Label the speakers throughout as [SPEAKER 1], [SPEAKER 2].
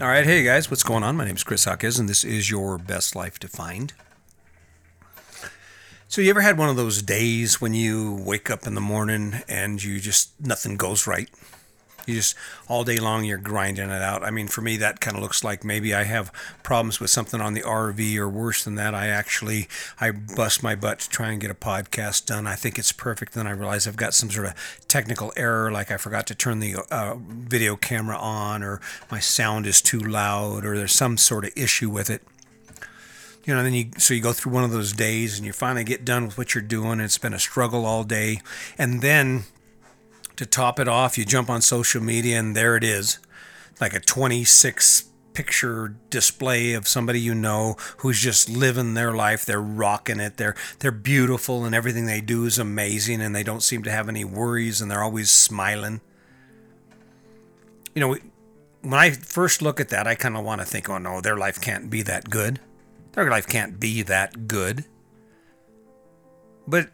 [SPEAKER 1] All right, hey guys, what's going on? My name is Chris Hawkes, and this is your best life defined. So, you ever had one of those days when you wake up in the morning and you just nothing goes right? You just all day long you're grinding it out. I mean, for me, that kind of looks like maybe I have problems with something on the RV, or worse than that, I actually I bust my butt to try and get a podcast done. I think it's perfect. Then I realize I've got some sort of technical error, like I forgot to turn the uh, video camera on, or my sound is too loud, or there's some sort of issue with it you know, then you so you go through one of those days and you finally get done with what you're doing. It's been a struggle all day, and then to top it off, you jump on social media and there it is, like a 26 picture display of somebody you know who's just living their life. They're rocking it. They're they're beautiful and everything they do is amazing and they don't seem to have any worries and they're always smiling. You know, when I first look at that, I kind of want to think, "Oh no, their life can't be that good. Their life can't be that good." But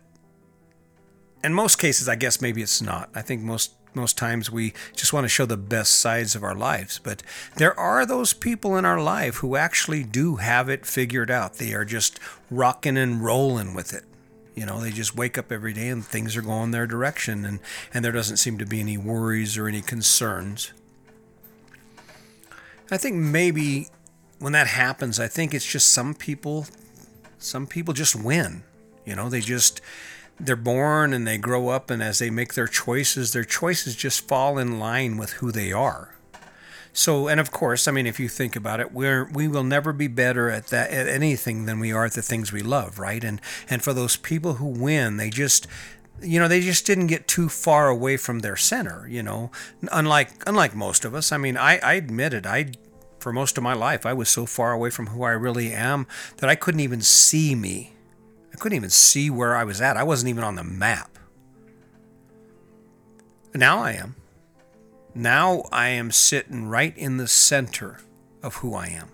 [SPEAKER 1] in most cases, I guess maybe it's not. I think most most times we just want to show the best sides of our lives. But there are those people in our life who actually do have it figured out. They are just rocking and rolling with it. You know, they just wake up every day and things are going their direction and, and there doesn't seem to be any worries or any concerns. I think maybe when that happens, I think it's just some people some people just win. You know, they just they're born and they grow up and as they make their choices their choices just fall in line with who they are. So and of course i mean if you think about it we're we will never be better at that at anything than we are at the things we love right? And and for those people who win they just you know they just didn't get too far away from their center you know? Unlike unlike most of us i mean i i admit it i for most of my life i was so far away from who i really am that i couldn't even see me I couldn't even see where I was at. I wasn't even on the map. Now I am. Now I am sitting right in the center of who I am.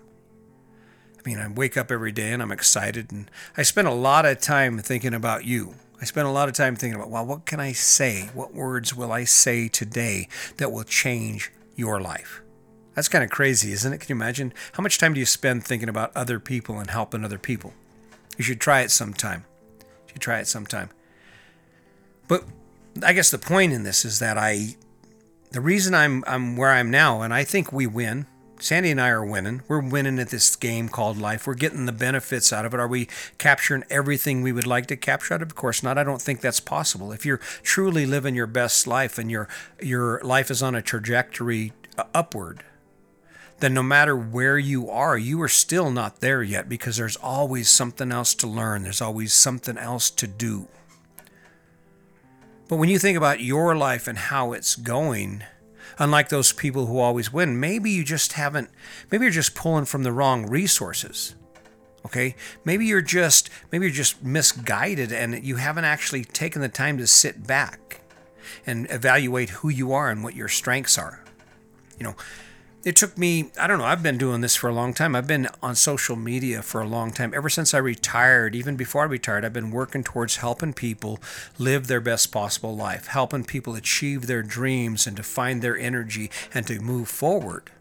[SPEAKER 1] I mean, I wake up every day and I'm excited, and I spend a lot of time thinking about you. I spend a lot of time thinking about, well, what can I say? What words will I say today that will change your life? That's kind of crazy, isn't it? Can you imagine? How much time do you spend thinking about other people and helping other people? You should try it sometime. You should try it sometime. But I guess the point in this is that I, the reason I'm I'm where I'm now, and I think we win. Sandy and I are winning. We're winning at this game called life. We're getting the benefits out of it. Are we capturing everything we would like to capture out of? Of course not. I don't think that's possible. If you're truly living your best life and your your life is on a trajectory uh, upward, then no matter where you are, you are still not there yet because there's always something else to learn. There's always something else to do. But when you think about your life and how it's going, unlike those people who always win, maybe you just haven't, maybe you're just pulling from the wrong resources. Okay? Maybe you're just maybe you're just misguided and you haven't actually taken the time to sit back and evaluate who you are and what your strengths are. You know, it took me, I don't know, I've been doing this for a long time. I've been on social media for a long time. Ever since I retired, even before I retired, I've been working towards helping people live their best possible life, helping people achieve their dreams and to find their energy and to move forward.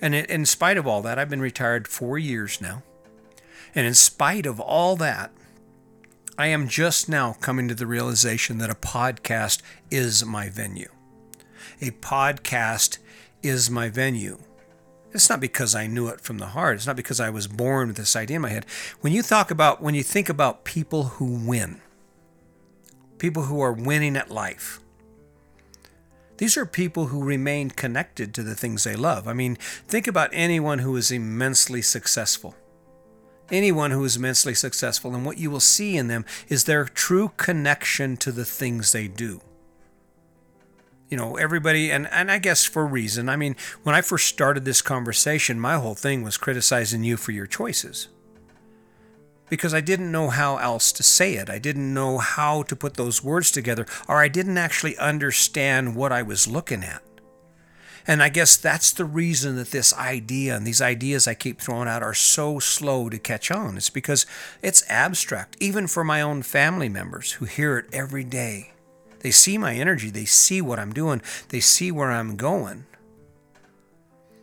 [SPEAKER 1] And in spite of all that, I've been retired four years now. And in spite of all that, I am just now coming to the realization that a podcast is my venue. A podcast is my venue. It's not because I knew it from the heart. It's not because I was born with this idea in my head. When you talk about, when you think about people who win, people who are winning at life, these are people who remain connected to the things they love. I mean, think about anyone who is immensely successful. Anyone who is immensely successful, and what you will see in them is their true connection to the things they do you know everybody and and I guess for reason. I mean, when I first started this conversation, my whole thing was criticizing you for your choices. Because I didn't know how else to say it. I didn't know how to put those words together or I didn't actually understand what I was looking at. And I guess that's the reason that this idea and these ideas I keep throwing out are so slow to catch on. It's because it's abstract, even for my own family members who hear it every day. They see my energy, they see what I'm doing, they see where I'm going.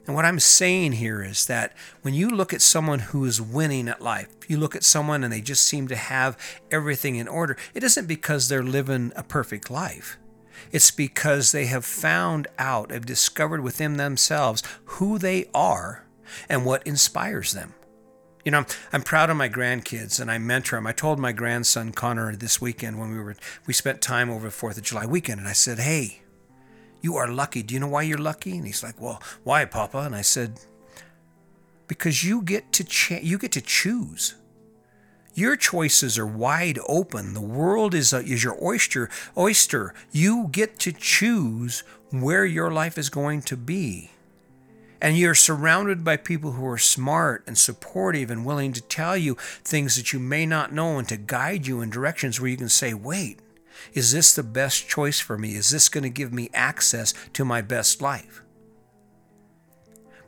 [SPEAKER 1] And what I'm saying here is that when you look at someone who is winning at life, you look at someone and they just seem to have everything in order, it isn't because they're living a perfect life. It's because they have found out, have discovered within themselves who they are and what inspires them. You know, I'm proud of my grandkids and I mentor them. I told my grandson Connor this weekend when we were we spent time over the 4th of July weekend and I said, "Hey, you are lucky. Do you know why you're lucky? And he's like, Well, why, Papa? And I said, Because you get to cha- you get to choose. Your choices are wide open. The world is a, is your oyster. Oyster. You get to choose where your life is going to be. And you're surrounded by people who are smart and supportive and willing to tell you things that you may not know and to guide you in directions where you can say, wait, is this the best choice for me? Is this going to give me access to my best life?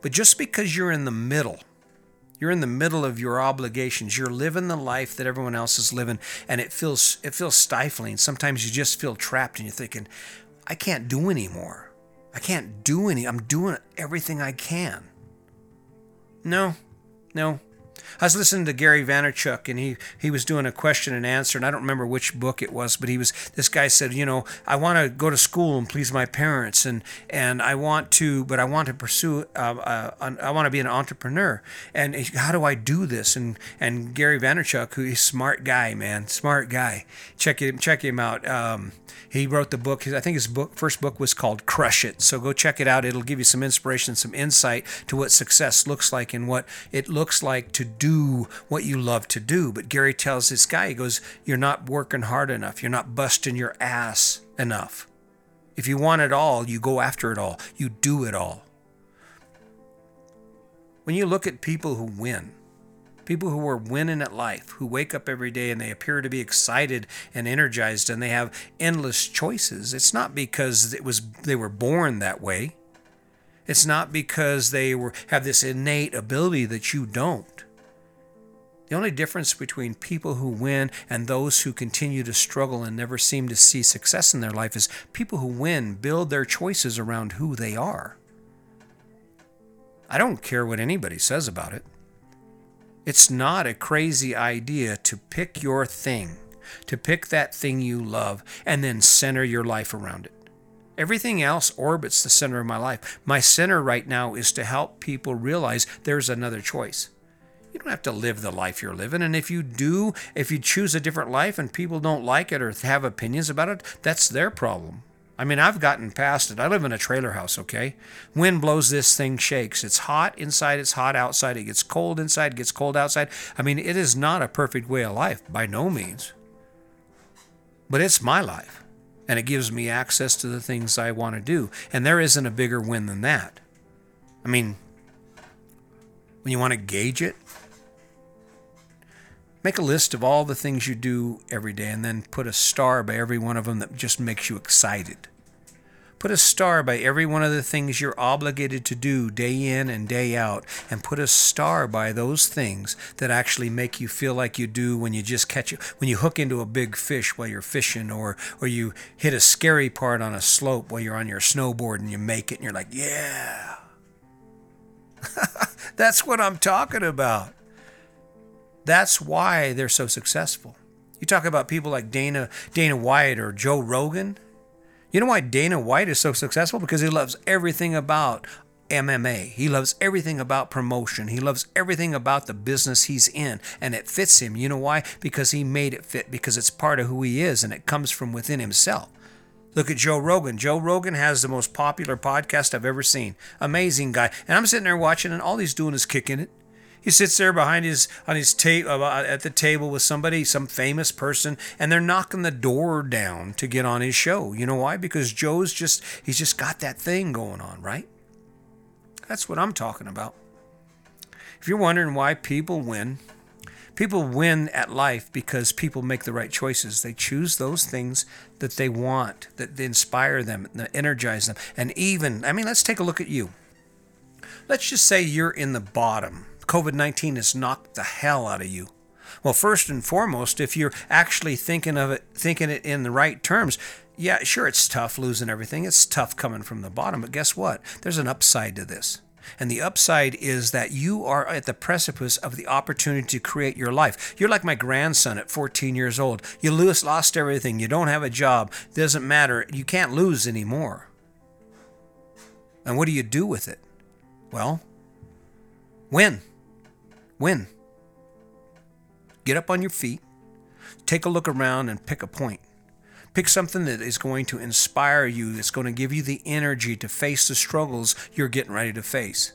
[SPEAKER 1] But just because you're in the middle, you're in the middle of your obligations, you're living the life that everyone else is living, and it feels it feels stifling. Sometimes you just feel trapped and you're thinking, I can't do anymore. I can't do any. I'm doing everything I can. No, no, I was listening to Gary Vaynerchuk, and he he was doing a question and answer, and I don't remember which book it was, but he was this guy said, you know, I want to go to school and please my parents, and and I want to, but I want to pursue, uh, uh, I want to be an entrepreneur, and how do I do this? And and Gary Vaynerchuk, who he's smart guy, man, smart guy, check him check him out. Um, he wrote the book. I think his book first book was called Crush It. So go check it out. It'll give you some inspiration, some insight to what success looks like and what it looks like to do what you love to do. But Gary tells this guy, he goes, You're not working hard enough. You're not busting your ass enough. If you want it all, you go after it all. You do it all. When you look at people who win, people who are winning at life, who wake up every day and they appear to be excited and energized and they have endless choices. It's not because it was they were born that way. It's not because they were have this innate ability that you don't. The only difference between people who win and those who continue to struggle and never seem to see success in their life is people who win build their choices around who they are. I don't care what anybody says about it. It's not a crazy idea to pick your thing, to pick that thing you love, and then center your life around it. Everything else orbits the center of my life. My center right now is to help people realize there's another choice. You don't have to live the life you're living. And if you do, if you choose a different life and people don't like it or have opinions about it, that's their problem. I mean, I've gotten past it. I live in a trailer house, okay? Wind blows, this thing shakes. It's hot inside, it's hot outside. It gets cold inside, it gets cold outside. I mean, it is not a perfect way of life, by no means. But it's my life, and it gives me access to the things I want to do. And there isn't a bigger win than that. I mean, when you want to gauge it, Make a list of all the things you do every day and then put a star by every one of them that just makes you excited. Put a star by every one of the things you're obligated to do day in and day out, and put a star by those things that actually make you feel like you do when you just catch it, when you hook into a big fish while you're fishing, or or you hit a scary part on a slope while you're on your snowboard and you make it, and you're like, yeah. That's what I'm talking about. That's why they're so successful. You talk about people like Dana Dana White or Joe Rogan. You know why Dana White is so successful? Because he loves everything about MMA. He loves everything about promotion. He loves everything about the business he's in, and it fits him. You know why? Because he made it fit, because it's part of who he is, and it comes from within himself. Look at Joe Rogan. Joe Rogan has the most popular podcast I've ever seen. Amazing guy. And I'm sitting there watching, and all he's doing is kicking it, he sits there behind his on his table uh, at the table with somebody, some famous person, and they're knocking the door down to get on his show. You know why? Because Joe's just he's just got that thing going on, right? That's what I'm talking about. If you're wondering why people win, people win at life because people make the right choices. They choose those things that they want, that inspire them, that energize them. And even, I mean, let's take a look at you. Let's just say you're in the bottom COVID 19 has knocked the hell out of you? Well, first and foremost, if you're actually thinking of it, thinking it in the right terms, yeah, sure, it's tough losing everything. It's tough coming from the bottom, but guess what? There's an upside to this. And the upside is that you are at the precipice of the opportunity to create your life. You're like my grandson at 14 years old. You lose, lost everything. You don't have a job. Doesn't matter. You can't lose anymore. And what do you do with it? Well, win. Win. Get up on your feet, take a look around, and pick a point. Pick something that is going to inspire you, that's going to give you the energy to face the struggles you're getting ready to face.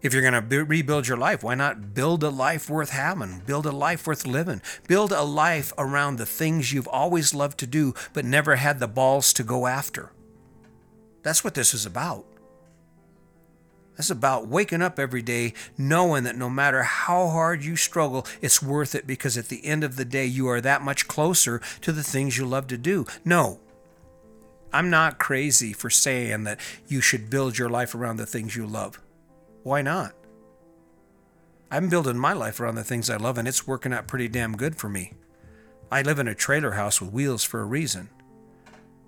[SPEAKER 1] If you're going to rebuild your life, why not build a life worth having? Build a life worth living. Build a life around the things you've always loved to do but never had the balls to go after. That's what this is about. That's about waking up every day knowing that no matter how hard you struggle, it's worth it because at the end of the day, you are that much closer to the things you love to do. No, I'm not crazy for saying that you should build your life around the things you love. Why not? I'm building my life around the things I love, and it's working out pretty damn good for me. I live in a trailer house with wheels for a reason.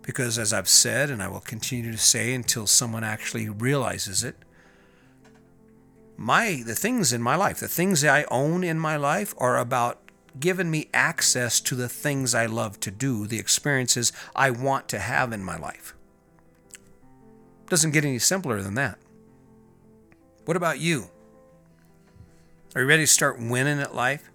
[SPEAKER 1] Because, as I've said, and I will continue to say until someone actually realizes it, my the things in my life, the things I own in my life are about giving me access to the things I love to do, the experiences I want to have in my life. Doesn't get any simpler than that. What about you? Are you ready to start winning at life?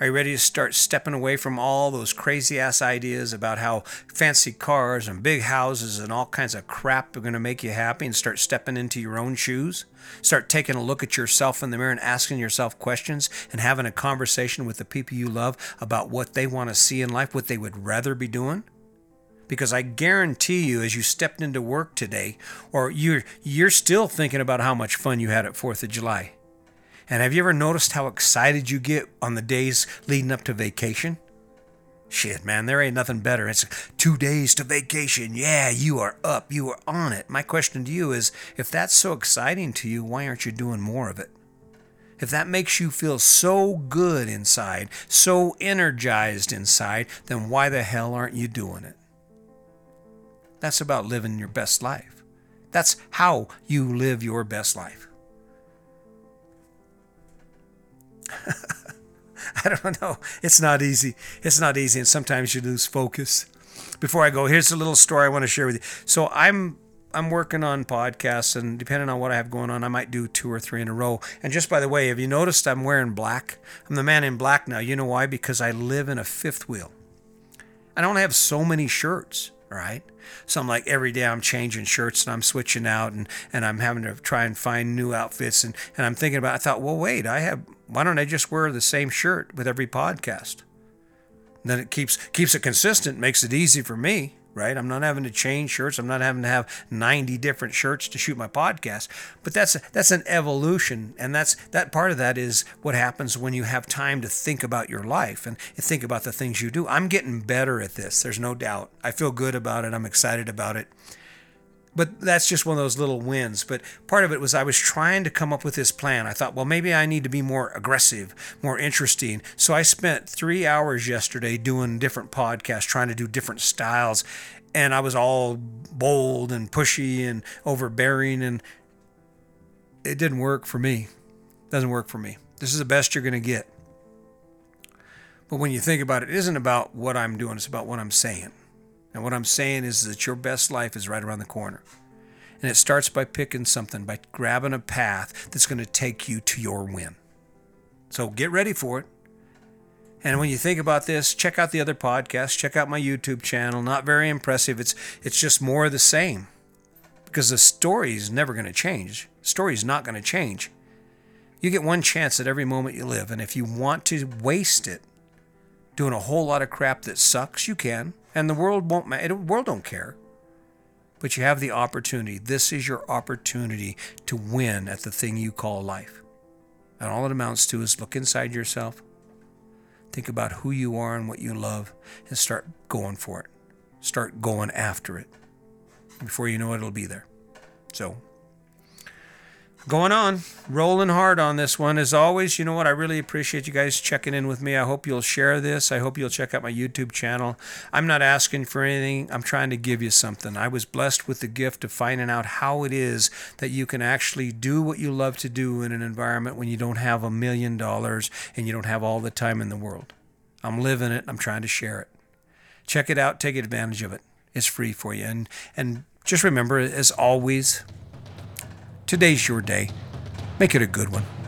[SPEAKER 1] Are you ready to start stepping away from all those crazy ass ideas about how fancy cars and big houses and all kinds of crap are going to make you happy and start stepping into your own shoes? Start taking a look at yourself in the mirror and asking yourself questions and having a conversation with the people you love about what they want to see in life, what they would rather be doing? because I guarantee you as you stepped into work today or you're you're still thinking about how much fun you had at 4th of July. And have you ever noticed how excited you get on the days leading up to vacation? Shit, man, there ain't nothing better. It's two days to vacation. Yeah, you are up. You are on it. My question to you is if that's so exciting to you, why aren't you doing more of it? If that makes you feel so good inside, so energized inside, then why the hell aren't you doing it? That's about living your best life. That's how you live your best life. I don't know. It's not easy. It's not easy, and sometimes you lose focus. Before I go, here's a little story I want to share with you. So I'm I'm working on podcasts, and depending on what I have going on, I might do two or three in a row. And just by the way, have you noticed I'm wearing black? I'm the man in black now. You know why? Because I live in a fifth wheel. I don't have so many shirts right? So I'm like every day I'm changing shirts and I'm switching out and, and I'm having to try and find new outfits and, and I'm thinking about I thought, well wait, I have why don't I just wear the same shirt with every podcast? Then it keeps keeps it consistent, makes it easy for me right? I'm not having to change shirts. I'm not having to have 90 different shirts to shoot my podcast. But that's that's an evolution, and that's that part of that is what happens when you have time to think about your life and think about the things you do. I'm getting better at this. There's no doubt. I feel good about it. I'm excited about it but that's just one of those little wins. But part of it was I was trying to come up with this plan. I thought, well, maybe I need to be more aggressive, more interesting. So I spent three hours yesterday doing different podcasts, trying to do different styles. And I was all bold and pushy and overbearing. And it didn't work for me. It doesn't work for me. This is the best you're going to get. But when you think about it, it isn't about what I'm doing, it's about what I'm saying. And what I'm saying is that your best life is right around the corner. And it starts by picking something, by grabbing a path that's going to take you to your win. So get ready for it. And when you think about this, check out the other podcasts, check out my YouTube channel. Not very impressive. It's it's just more of the same. Because the story is never going to change. The story is not going to change. You get one chance at every moment you live, and if you want to waste it doing a whole lot of crap that sucks, you can. And the world won't the world don't care. But you have the opportunity. This is your opportunity to win at the thing you call life. And all it amounts to is look inside yourself, think about who you are and what you love, and start going for it. Start going after it. Before you know it, it'll be there. So, going on, rolling hard on this one. As always, you know what? I really appreciate you guys checking in with me. I hope you'll share this. I hope you'll check out my YouTube channel. I'm not asking for anything, I'm trying to give you something. I was blessed with the gift of finding out how it is that you can actually do what you love to do in an environment when you don't have a million dollars and you don't have all the time in the world. I'm living it, I'm trying to share it. Check it out, take advantage of it. It's free for you. And and just remember, as always, Today's your day. Make it a good one.